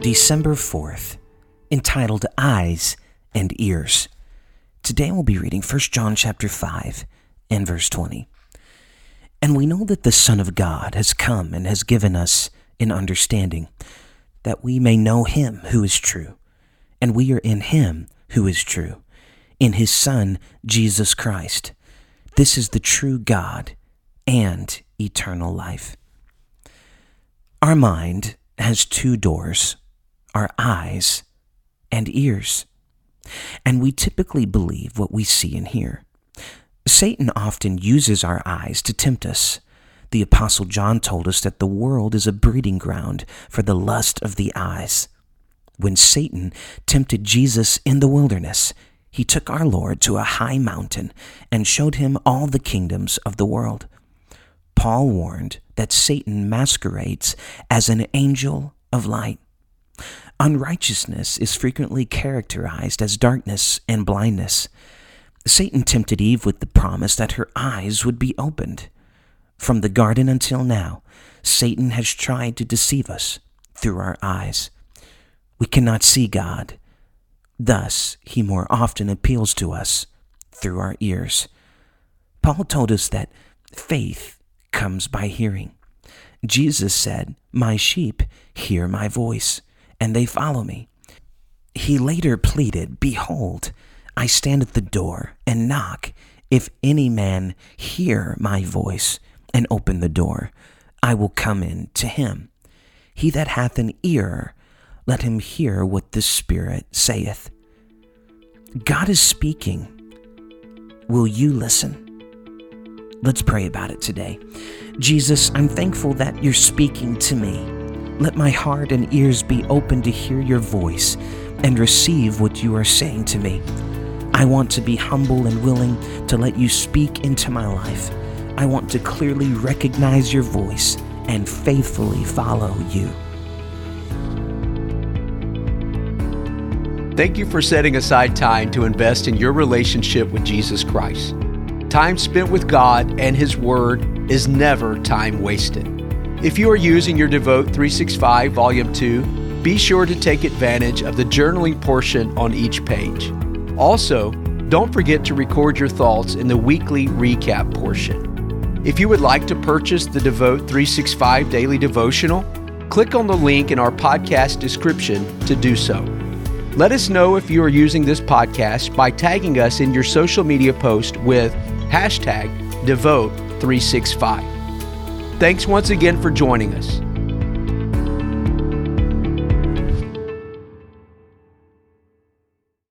December 4th, entitled Eyes and Ears. Today we'll be reading 1 John chapter 5 and verse 20. And we know that the Son of God has come and has given us an understanding, that we may know him who is true, and we are in him who is true, in his Son, Jesus Christ. This is the true God and eternal life. Our mind has two doors our eyes and ears. And we typically believe what we see and hear. Satan often uses our eyes to tempt us. The Apostle John told us that the world is a breeding ground for the lust of the eyes. When Satan tempted Jesus in the wilderness, he took our Lord to a high mountain and showed him all the kingdoms of the world. Paul warned that Satan masquerades as an angel of light. Unrighteousness is frequently characterized as darkness and blindness. Satan tempted Eve with the promise that her eyes would be opened. From the garden until now, Satan has tried to deceive us through our eyes. We cannot see God. Thus, he more often appeals to us through our ears. Paul told us that faith comes by hearing. Jesus said, My sheep hear my voice and they follow me. He later pleaded, Behold, I stand at the door and knock. If any man hear my voice and open the door, I will come in to him. He that hath an ear, let him hear what the Spirit saith. God is speaking. Will you listen? Let's pray about it today. Jesus, I'm thankful that you're speaking to me. Let my heart and ears be open to hear your voice and receive what you are saying to me. I want to be humble and willing to let you speak into my life. I want to clearly recognize your voice and faithfully follow you. Thank you for setting aside time to invest in your relationship with Jesus Christ. Time spent with God and His Word is never time wasted. If you are using your Devote 365 Volume 2, be sure to take advantage of the journaling portion on each page. Also, don't forget to record your thoughts in the weekly recap portion. If you would like to purchase the Devote 365 Daily Devotional, click on the link in our podcast description to do so. Let us know if you are using this podcast by tagging us in your social media post with hashtag Devote365. Thanks once again for joining us.